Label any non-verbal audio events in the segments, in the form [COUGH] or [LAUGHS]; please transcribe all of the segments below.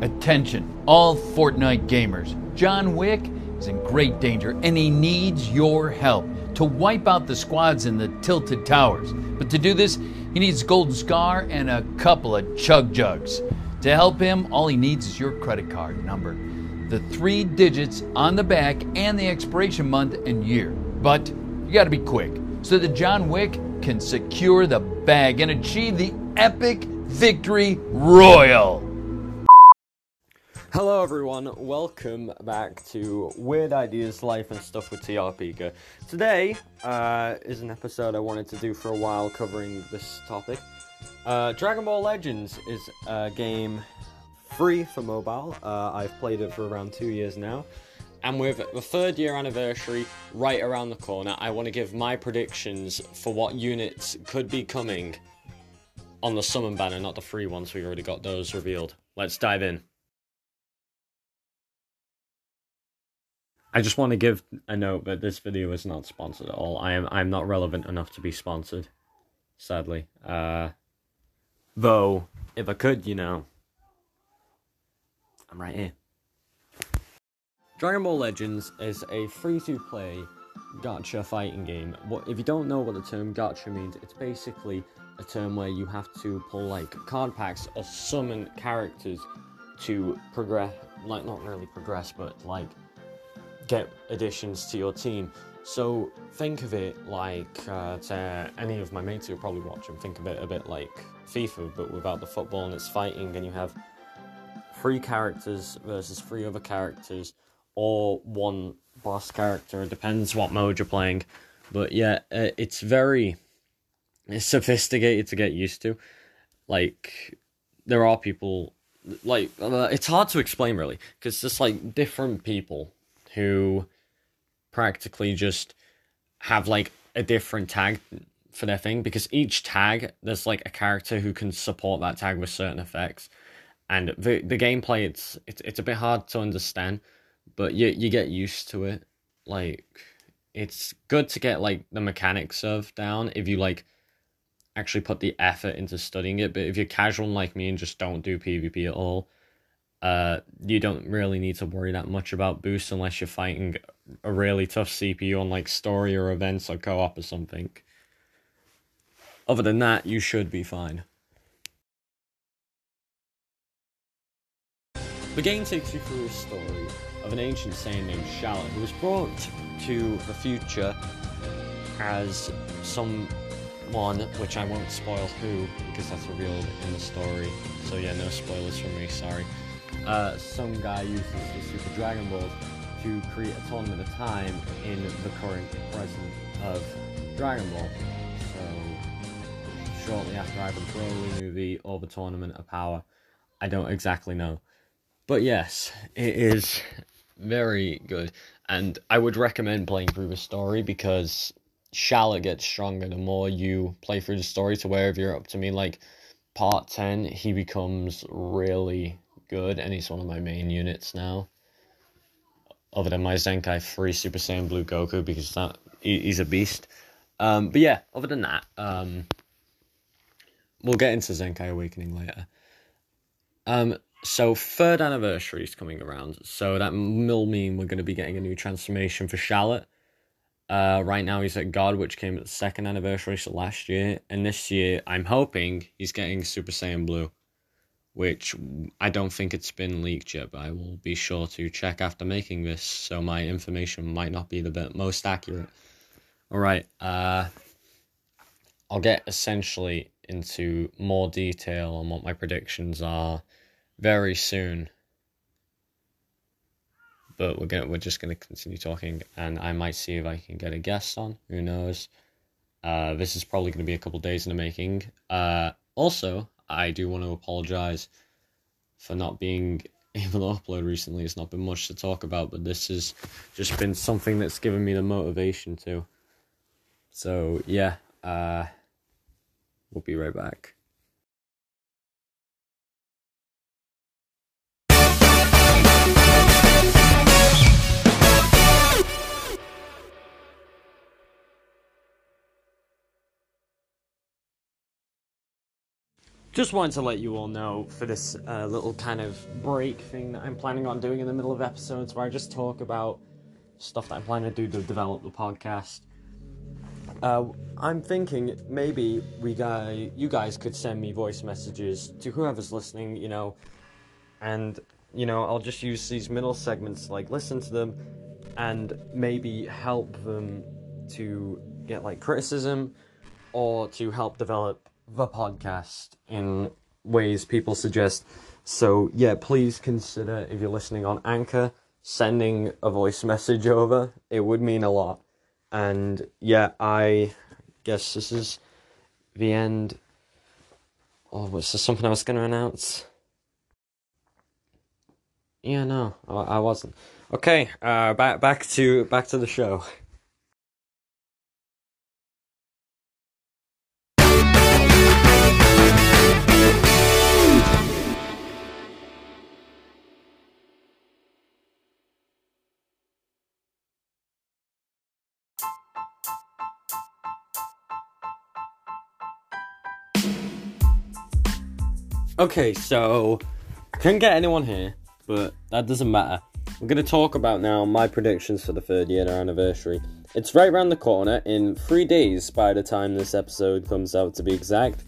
Attention, all Fortnite gamers. John Wick is in great danger and he needs your help to wipe out the squads in the Tilted Towers. But to do this, he needs Golden Scar and a couple of Chug Jugs. To help him, all he needs is your credit card number, the three digits on the back, and the expiration month and year. But you gotta be quick so that John Wick can secure the bag and achieve the epic Victory Royale. Hello everyone, welcome back to Weird Ideas, Life and Stuff with TRPika. Today uh, is an episode I wanted to do for a while covering this topic. Uh, Dragon Ball Legends is a game free for mobile. Uh, I've played it for around two years now. And with the third year anniversary right around the corner, I want to give my predictions for what units could be coming on the summon banner, not the free ones, we already got those revealed. Let's dive in. I just want to give a note that this video is not sponsored at all. I am I'm not relevant enough to be sponsored, sadly. Uh, though, if I could, you know, I'm right here. Dragon Ball Legends is a free-to-play gacha fighting game. What if you don't know what the term gacha means? It's basically a term where you have to pull like card packs or summon characters to progress, like not really progress, but like get additions to your team. So think of it like uh, to any of my mates who probably watch them. Think of it a bit like FIFA, but without the football and it's fighting, and you have three characters versus three other characters, or one boss character. It depends what mode you're playing. But yeah, uh, it's very sophisticated to get used to. Like there are people like uh, it's hard to explain really because it's like different people who practically just have like a different tag for their thing because each tag there's like a character who can support that tag with certain effects. And the the gameplay it's it's it's a bit hard to understand but you you get used to it. Like it's good to get like the mechanics of down if you like actually put the effort into studying it but if you're casual like me and just don't do pvp at all uh, you don't really need to worry that much about boosts unless you're fighting a really tough CPU on like story or events or co-op or something. Other than that, you should be fine. The game takes you through a story of an ancient Saiyan named Shallot who was brought to the future as someone, which I won't spoil who, because that's revealed in the story. So yeah, no spoilers from me, sorry uh, some guy uses the Super Dragon Balls to create a tournament of time in the current present of Dragon Ball. So, shortly after either the Broly movie or the Tournament of Power, I don't exactly know. But yes, it is very good, and I would recommend playing through the story because Shallot gets stronger the more you play through the story. To wherever you're up to me, like part ten, he becomes really good, and he's one of my main units now. Other than my Zenkai Free Super Saiyan Blue Goku, because that he, he's a beast. Um, but yeah, other than that, um, we'll get into Zenkai Awakening later. Um, so third anniversary is coming around, so that will mean we're going to be getting a new transformation for Shallot. Uh, right now he's at God, which came at the second anniversary, so last year, and this year I'm hoping he's getting Super Saiyan Blue which I don't think it's been leaked yet, but I will be sure to check after making this, so my information might not be the most accurate. Alright, uh, I'll get essentially into more detail on what my predictions are very soon. But we're gonna we're just gonna continue talking, and I might see if I can get a guest on. Who knows? Uh, this is probably gonna be a couple days in the making. Uh, also, I do want to apologize for not being [LAUGHS] able to upload recently. It's not been much to talk about, but this has just been something that's given me the motivation to. So, yeah, uh, we'll be right back. Just wanted to let you all know for this uh, little kind of break thing that I'm planning on doing in the middle of episodes where I just talk about stuff that I'm planning to do to develop the podcast. Uh, I'm thinking maybe we guy, you guys could send me voice messages to whoever's listening, you know, and you know I'll just use these middle segments like listen to them and maybe help them to get like criticism or to help develop the podcast in ways people suggest. So, yeah, please consider if you're listening on Anchor, sending a voice message over. It would mean a lot. And yeah, I guess this is the end. Oh, was there something I was going to announce? Yeah, no, I, I wasn't. Okay, uh, back back to back to the show. Okay, so couldn't get anyone here, but that doesn't matter. We're going to talk about now my predictions for the third year anniversary. It's right around the corner in three days by the time this episode comes out, to be exact.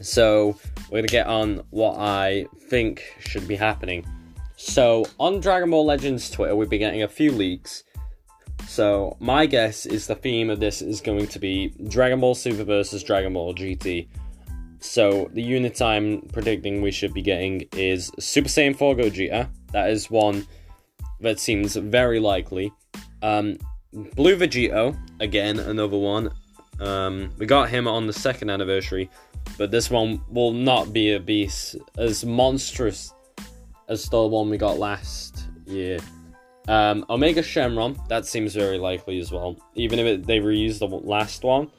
So, we're going to get on what I think should be happening. So, on Dragon Ball Legends Twitter, we've been getting a few leaks. So, my guess is the theme of this is going to be Dragon Ball Super versus Dragon Ball GT. So the unit I'm predicting we should be getting is Super Saiyan 4 Gogeta. That is one that seems very likely. Um, Blue Vegito, again, another one. Um, we got him on the second anniversary, but this one will not be a beast as monstrous as the one we got last year. Um, Omega Shenron, that seems very likely as well. Even if it, they reused the last one,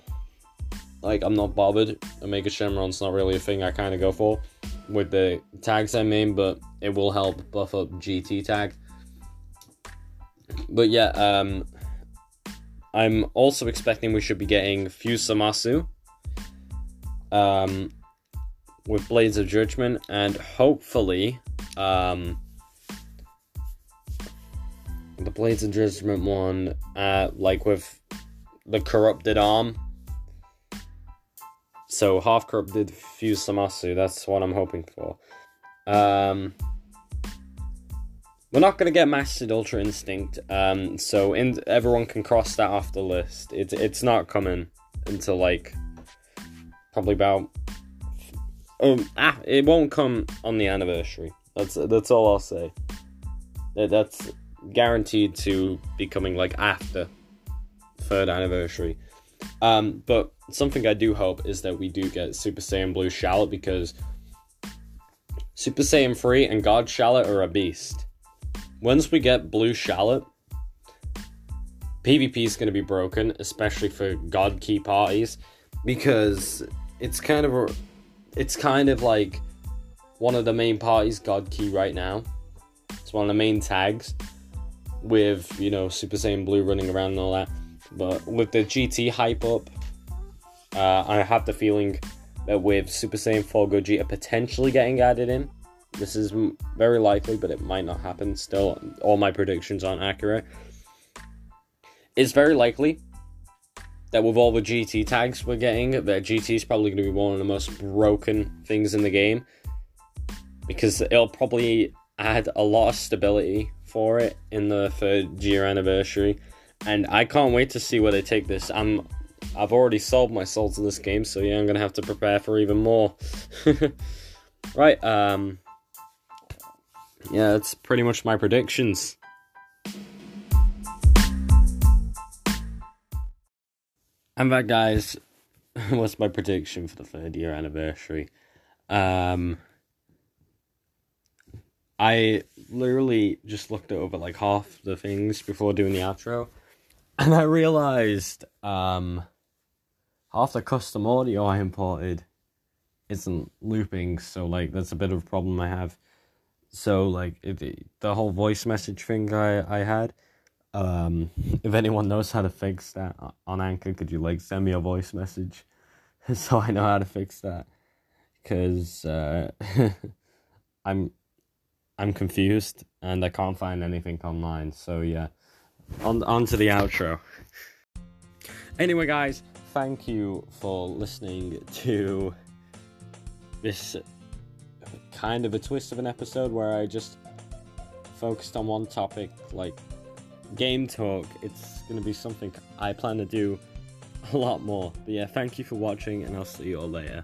like I'm not bothered. Omega Shenron's not really a thing I kind of go for with the tags I mean, but it will help buff up GT tag. But yeah, um, I'm also expecting we should be getting Fuse Zamasu, um, with Blades of Judgment, and hopefully, um, the Blades of Judgment one, uh, like with the corrupted arm so half did fuse Zamasu. That's what I'm hoping for. Um, we're not gonna get mastered Ultra Instinct. Um, so in, everyone can cross that off the list. It's it's not coming until like probably about. Um, ah, it won't come on the anniversary. That's that's all I'll say. That's guaranteed to be coming like after third anniversary. Um, but something I do hope is that we do get Super Saiyan Blue Shallot because Super Saiyan 3 and God Shallot are a beast. Once we get Blue Shallot, PvP is going to be broken, especially for God Ki parties, because it's kind of a, it's kind of like one of the main parties God Ki, right now. It's one of the main tags with you know Super Saiyan Blue running around and all that. But with the GT hype up, uh, I have the feeling that with Super Saiyan 4 Gogeta potentially getting added in, this is very likely, but it might not happen. Still, all my predictions aren't accurate. It's very likely that with all the GT tags we're getting, that GT is probably going to be one of the most broken things in the game because it'll probably add a lot of stability for it in the third year anniversary and I can't wait to see where they take this. I'm I've already sold my soul to this game, so yeah, I'm gonna have to prepare for even more. [LAUGHS] right, um yeah, that's pretty much my predictions. And that guys [LAUGHS] what's my prediction for the third year anniversary. Um I literally just looked over like half the things before doing the outro [LAUGHS] and I realized um, half the custom audio I imported isn't looping, so like that's a bit of a problem I have. So like it, the whole voice message thing I I had, um, [LAUGHS] if anyone knows how to fix that on Anchor, could you like send me a voice message [LAUGHS] so I know how to fix that? because uh, I'm I'm confused and I can't find anything online. So yeah, on on to the outro. Anyway, guys, thank you for listening to this kind of a twist of an episode where I just focused on one topic, like game talk. It's gonna be something I plan to do a lot more. But yeah, thank you for watching, and I'll see you all later.